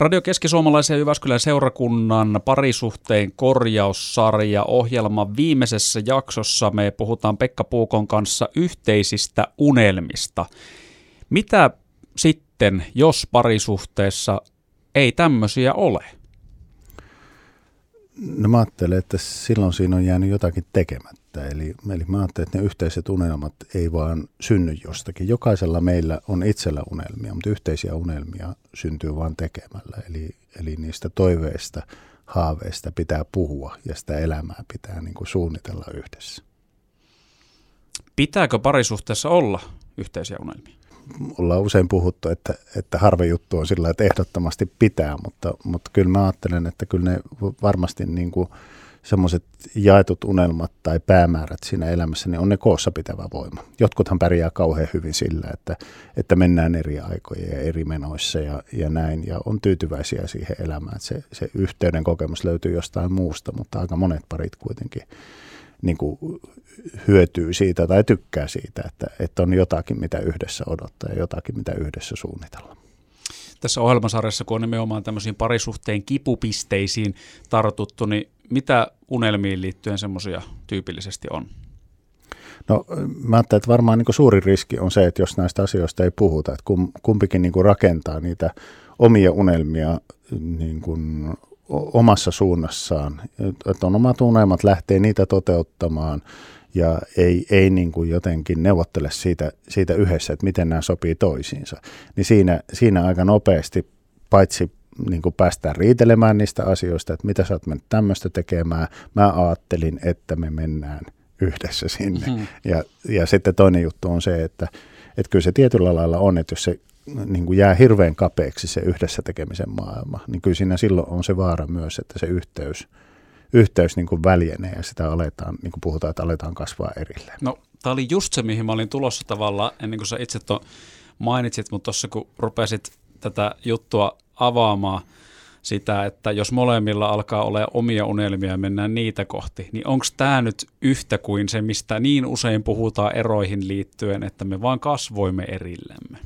Radio Keski-Suomalaisen Jyväskylän seurakunnan parisuhteen korjaussarja ohjelman viimeisessä jaksossa me puhutaan Pekka Puukon kanssa yhteisistä unelmista. Mitä sitten, jos parisuhteessa ei tämmöisiä ole? No mä ajattelen, että silloin siinä on jäänyt jotakin tekemättä. Eli, eli mä ajattelen, että ne yhteiset unelmat ei vaan synny jostakin. Jokaisella meillä on itsellä unelmia, mutta yhteisiä unelmia syntyy vain tekemällä. Eli, eli niistä toiveista, haaveista pitää puhua ja sitä elämää pitää niin kuin suunnitella yhdessä. Pitääkö parisuhteessa olla yhteisiä unelmia? Ollaan usein puhuttu, että, että harva juttu on sillä että ehdottomasti pitää, mutta, mutta kyllä mä ajattelen, että kyllä ne varmasti niin kuin semmoiset jaetut unelmat tai päämäärät siinä elämässä, niin on ne koossa pitävä voima. Jotkuthan pärjää kauhean hyvin sillä, että, että mennään eri aikoja ja eri menoissa ja, ja näin, ja on tyytyväisiä siihen elämään. Se, se yhteyden kokemus löytyy jostain muusta, mutta aika monet parit kuitenkin niin kuin hyötyy siitä tai tykkää siitä, että, että on jotakin, mitä yhdessä odottaa ja jotakin, mitä yhdessä suunnitella. Tässä ohjelmasarjassa, kun on nimenomaan tämmöisiin parisuhteen kipupisteisiin tartuttu, niin mitä unelmiin liittyen semmoisia tyypillisesti on? No mä ajattelen, että varmaan niin suuri riski on se, että jos näistä asioista ei puhuta, että kumpikin niin rakentaa niitä omia unelmia niin kuin omassa suunnassaan, että on omat unelmat, lähtee niitä toteuttamaan ja ei, ei niin kuin jotenkin neuvottele siitä, siitä yhdessä, että miten nämä sopii toisiinsa, niin siinä, siinä aika nopeasti paitsi niin kuin päästään riitelemään niistä asioista, että mitä sä oot mennyt tämmöistä tekemään, mä ajattelin, että me mennään yhdessä sinne. Hmm. Ja, ja sitten toinen juttu on se, että, että kyllä se tietyllä lailla on, että jos se niin kuin jää hirveän kapeaksi se yhdessä tekemisen maailma, niin kyllä siinä silloin on se vaara myös, että se yhteys, yhteys niin kuin väljenee ja sitä aletaan, niin kuin puhutaan, että aletaan kasvaa erilleen. No, tämä oli just se, mihin mä olin tulossa tavallaan, ennen kuin sä itse to mainitsit, mutta tuossa kun rupesit tätä juttua avaamaan – sitä, että jos molemmilla alkaa olla omia unelmia ja mennään niitä kohti, niin onko tämä nyt yhtä kuin se, mistä niin usein puhutaan eroihin liittyen, että me vaan kasvoimme erillemme?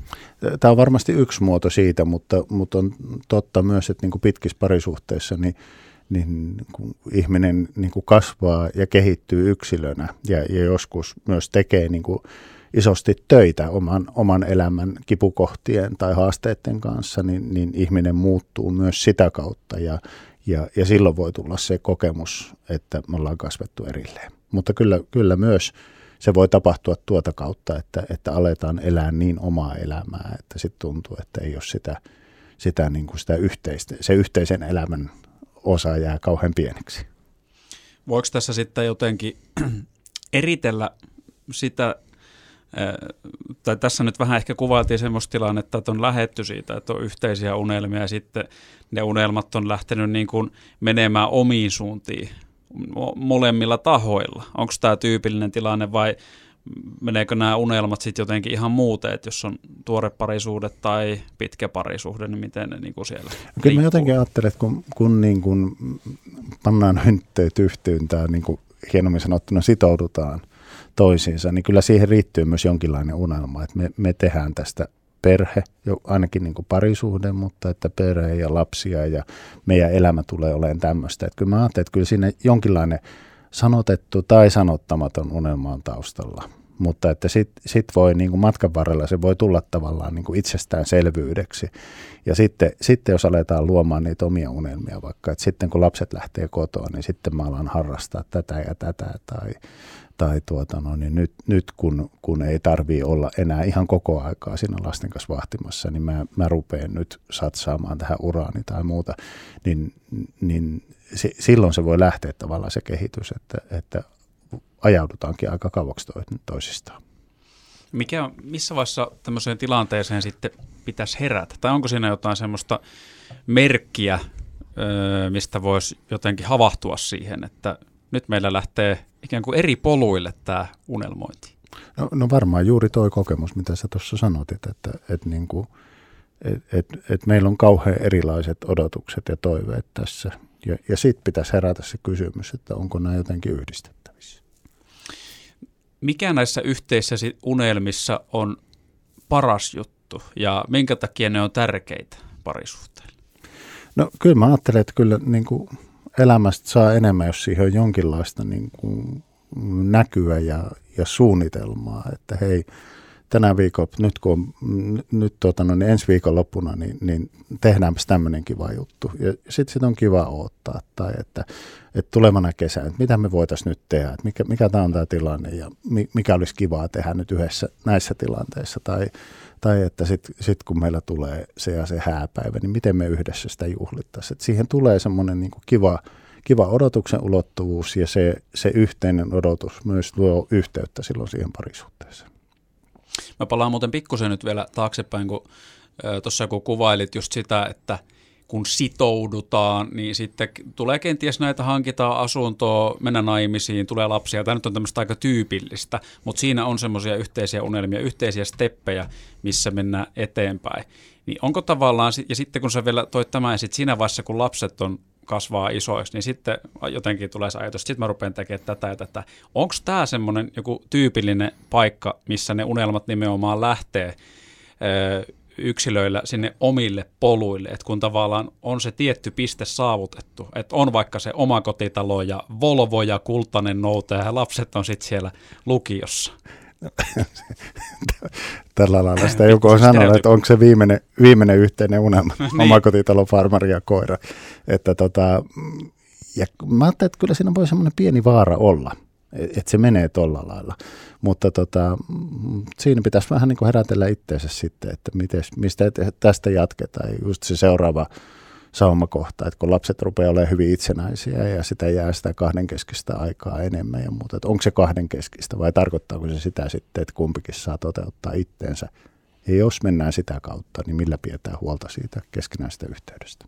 Tämä on varmasti yksi muoto siitä, mutta, mutta on totta myös, että niin kuin pitkissä parisuhteissa niin niin kun ihminen niin kuin kasvaa ja kehittyy yksilönä ja, ja joskus myös tekee niin kuin isosti töitä oman, oman elämän kipukohtien tai haasteiden kanssa, niin, niin ihminen muuttuu myös sitä kautta ja, ja, ja silloin voi tulla se kokemus, että me ollaan kasvettu erilleen. Mutta kyllä, kyllä myös se voi tapahtua tuota kautta, että, että aletaan elää niin omaa elämää, että sitten tuntuu, että ei ole sitä, sitä, niin kuin sitä yhteistä, se yhteisen elämän osa jää kauhean pieneksi. Voiko tässä sitten jotenkin eritellä sitä tai tässä nyt vähän ehkä kuvailtiin semmoista tilannetta, että on lähetty siitä, että on yhteisiä unelmia ja sitten ne unelmat on lähtenyt niin kuin menemään omiin suuntiin molemmilla tahoilla. Onko tämä tyypillinen tilanne vai meneekö nämä unelmat sitten jotenkin ihan muuten, että jos on tuore parisuhde tai pitkä parisuhde, niin miten ne niin kuin siellä Kyllä liikkuu? mä jotenkin ajattelen, että kun, kun niin kuin pannaan hyntteet yhteen tai niin kuin hienommin sanottuna sitoudutaan – toisiinsa, niin kyllä siihen riittyy myös jonkinlainen unelma, että me, me tehdään tästä perhe, jo ainakin niin kuin parisuhde, mutta että perhe ja lapsia ja meidän elämä tulee olemaan tämmöistä. Että kyllä mä ajattelen, että kyllä siinä jonkinlainen sanotettu tai sanottamaton unelma on taustalla. Mutta että sitten sit voi niin kuin matkan varrella se voi tulla tavallaan niin kuin itsestäänselvyydeksi. Ja sitten, sitten jos aletaan luomaan niitä omia unelmia vaikka, että sitten kun lapset lähtee kotoa, niin sitten mä alan harrastaa tätä ja tätä tai tai tuota, no, niin nyt, nyt kun, kun ei tarvii olla enää ihan koko aikaa siinä lasten kanssa vahtimassa, niin mä, mä rupean nyt satsaamaan tähän uraani tai muuta, niin, niin silloin se voi lähteä tavallaan se kehitys, että, että ajaudutaankin aika kauaksi toisistaan. Mikä, missä vaiheessa tämmöiseen tilanteeseen sitten pitäisi herätä? Tai onko siinä jotain semmoista merkkiä, mistä voisi jotenkin havahtua siihen, että nyt meillä lähtee ikään kuin eri poluille tämä unelmointi? No, no varmaan juuri tuo kokemus, mitä sä tuossa sanotit, että, että, niin kuin, että, että, että meillä on kauhean erilaiset odotukset ja toiveet tässä. Ja, ja sitten pitäisi herätä se kysymys, että onko nämä jotenkin yhdistettävissä. Mikä näissä yhteisissä unelmissa on paras juttu ja minkä takia ne on tärkeitä parisuhteille? No kyllä mä ajattelen, että kyllä niin kuin elämästä saa enemmän, jos siihen on jonkinlaista niin kuin näkyä ja, ja suunnitelmaa, että hei, tänä viikolla, nyt kun on, nyt tuota, no, niin ensi viikon loppuna, niin, niin tehdäänpä tämmöinen kiva juttu. Ja sitten sit on kiva odottaa, tai että, että tulevana kesänä, että mitä me voitaisiin nyt tehdä, että mikä, mikä tämä on tämä tilanne ja mikä olisi kivaa tehdä nyt yhdessä näissä tilanteissa. Tai, tai että sitten sit kun meillä tulee se ja se hääpäivä, niin miten me yhdessä sitä juhlittaisiin. Siihen tulee semmoinen niin kiva, kiva odotuksen ulottuvuus ja se, se yhteinen odotus myös luo yhteyttä silloin siihen parisuhteeseen. Mä palaan muuten pikkusen nyt vielä taaksepäin, kun tuossa kun kuvailit just sitä, että kun sitoudutaan, niin sitten tulee kenties näitä, hankitaan asuntoa, mennä naimisiin, tulee lapsia. Tämä nyt on tämmöistä aika tyypillistä, mutta siinä on semmoisia yhteisiä unelmia, yhteisiä steppejä, missä mennään eteenpäin. Niin onko tavallaan, ja sitten kun sä vielä toit tämän, ja sitten siinä vaiheessa, kun lapset on kasvaa isoiksi, niin sitten jotenkin tulee se ajatus, että sitten mä rupean tekemään tätä ja tätä. Onko tämä semmoinen joku tyypillinen paikka, missä ne unelmat nimenomaan lähtee yksilöillä sinne omille poluille, että kun tavallaan on se tietty piste saavutettu, että on vaikka se oma kotitalo ja Volvo ja kultainen noutaja ja lapset on sitten siellä lukiossa. Tällä lailla sitä joku on sanonut, että onko se viimeinen, viimeinen yhteinen unelma, niin. omakotitalo, farmari ja koira. Että tota, ja mä ajattelin, että kyllä siinä voi semmoinen pieni vaara olla, että se menee tuolla lailla. Mutta tota, siinä pitäisi vähän niin kuin herätellä itseensä sitten, että mites, mistä tästä jatketaan. Just se seuraava saumakohta, että kun lapset rupeaa olemaan hyvin itsenäisiä ja sitä jää sitä kahdenkeskistä aikaa enemmän ja muuta, että onko se kahdenkeskistä vai tarkoittaako se sitä sitten, että kumpikin saa toteuttaa itteensä. Ja jos mennään sitä kautta, niin millä pidetään huolta siitä keskinäisestä yhteydestä.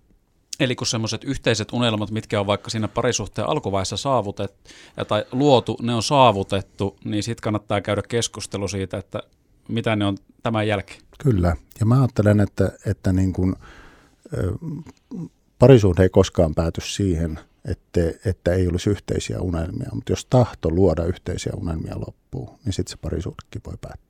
Eli kun semmoiset yhteiset unelmat, mitkä on vaikka siinä parisuhteen alkuvaiheessa saavutettu tai luotu, ne on saavutettu, niin sitten kannattaa käydä keskustelu siitä, että mitä ne on tämän jälkeen. Kyllä, ja mä ajattelen, että, että niin kun, parisuhde ei koskaan pääty siihen, että, että ei olisi yhteisiä unelmia, mutta jos tahto luoda yhteisiä unelmia loppuu, niin sitten se parisuhdekin voi päättyä.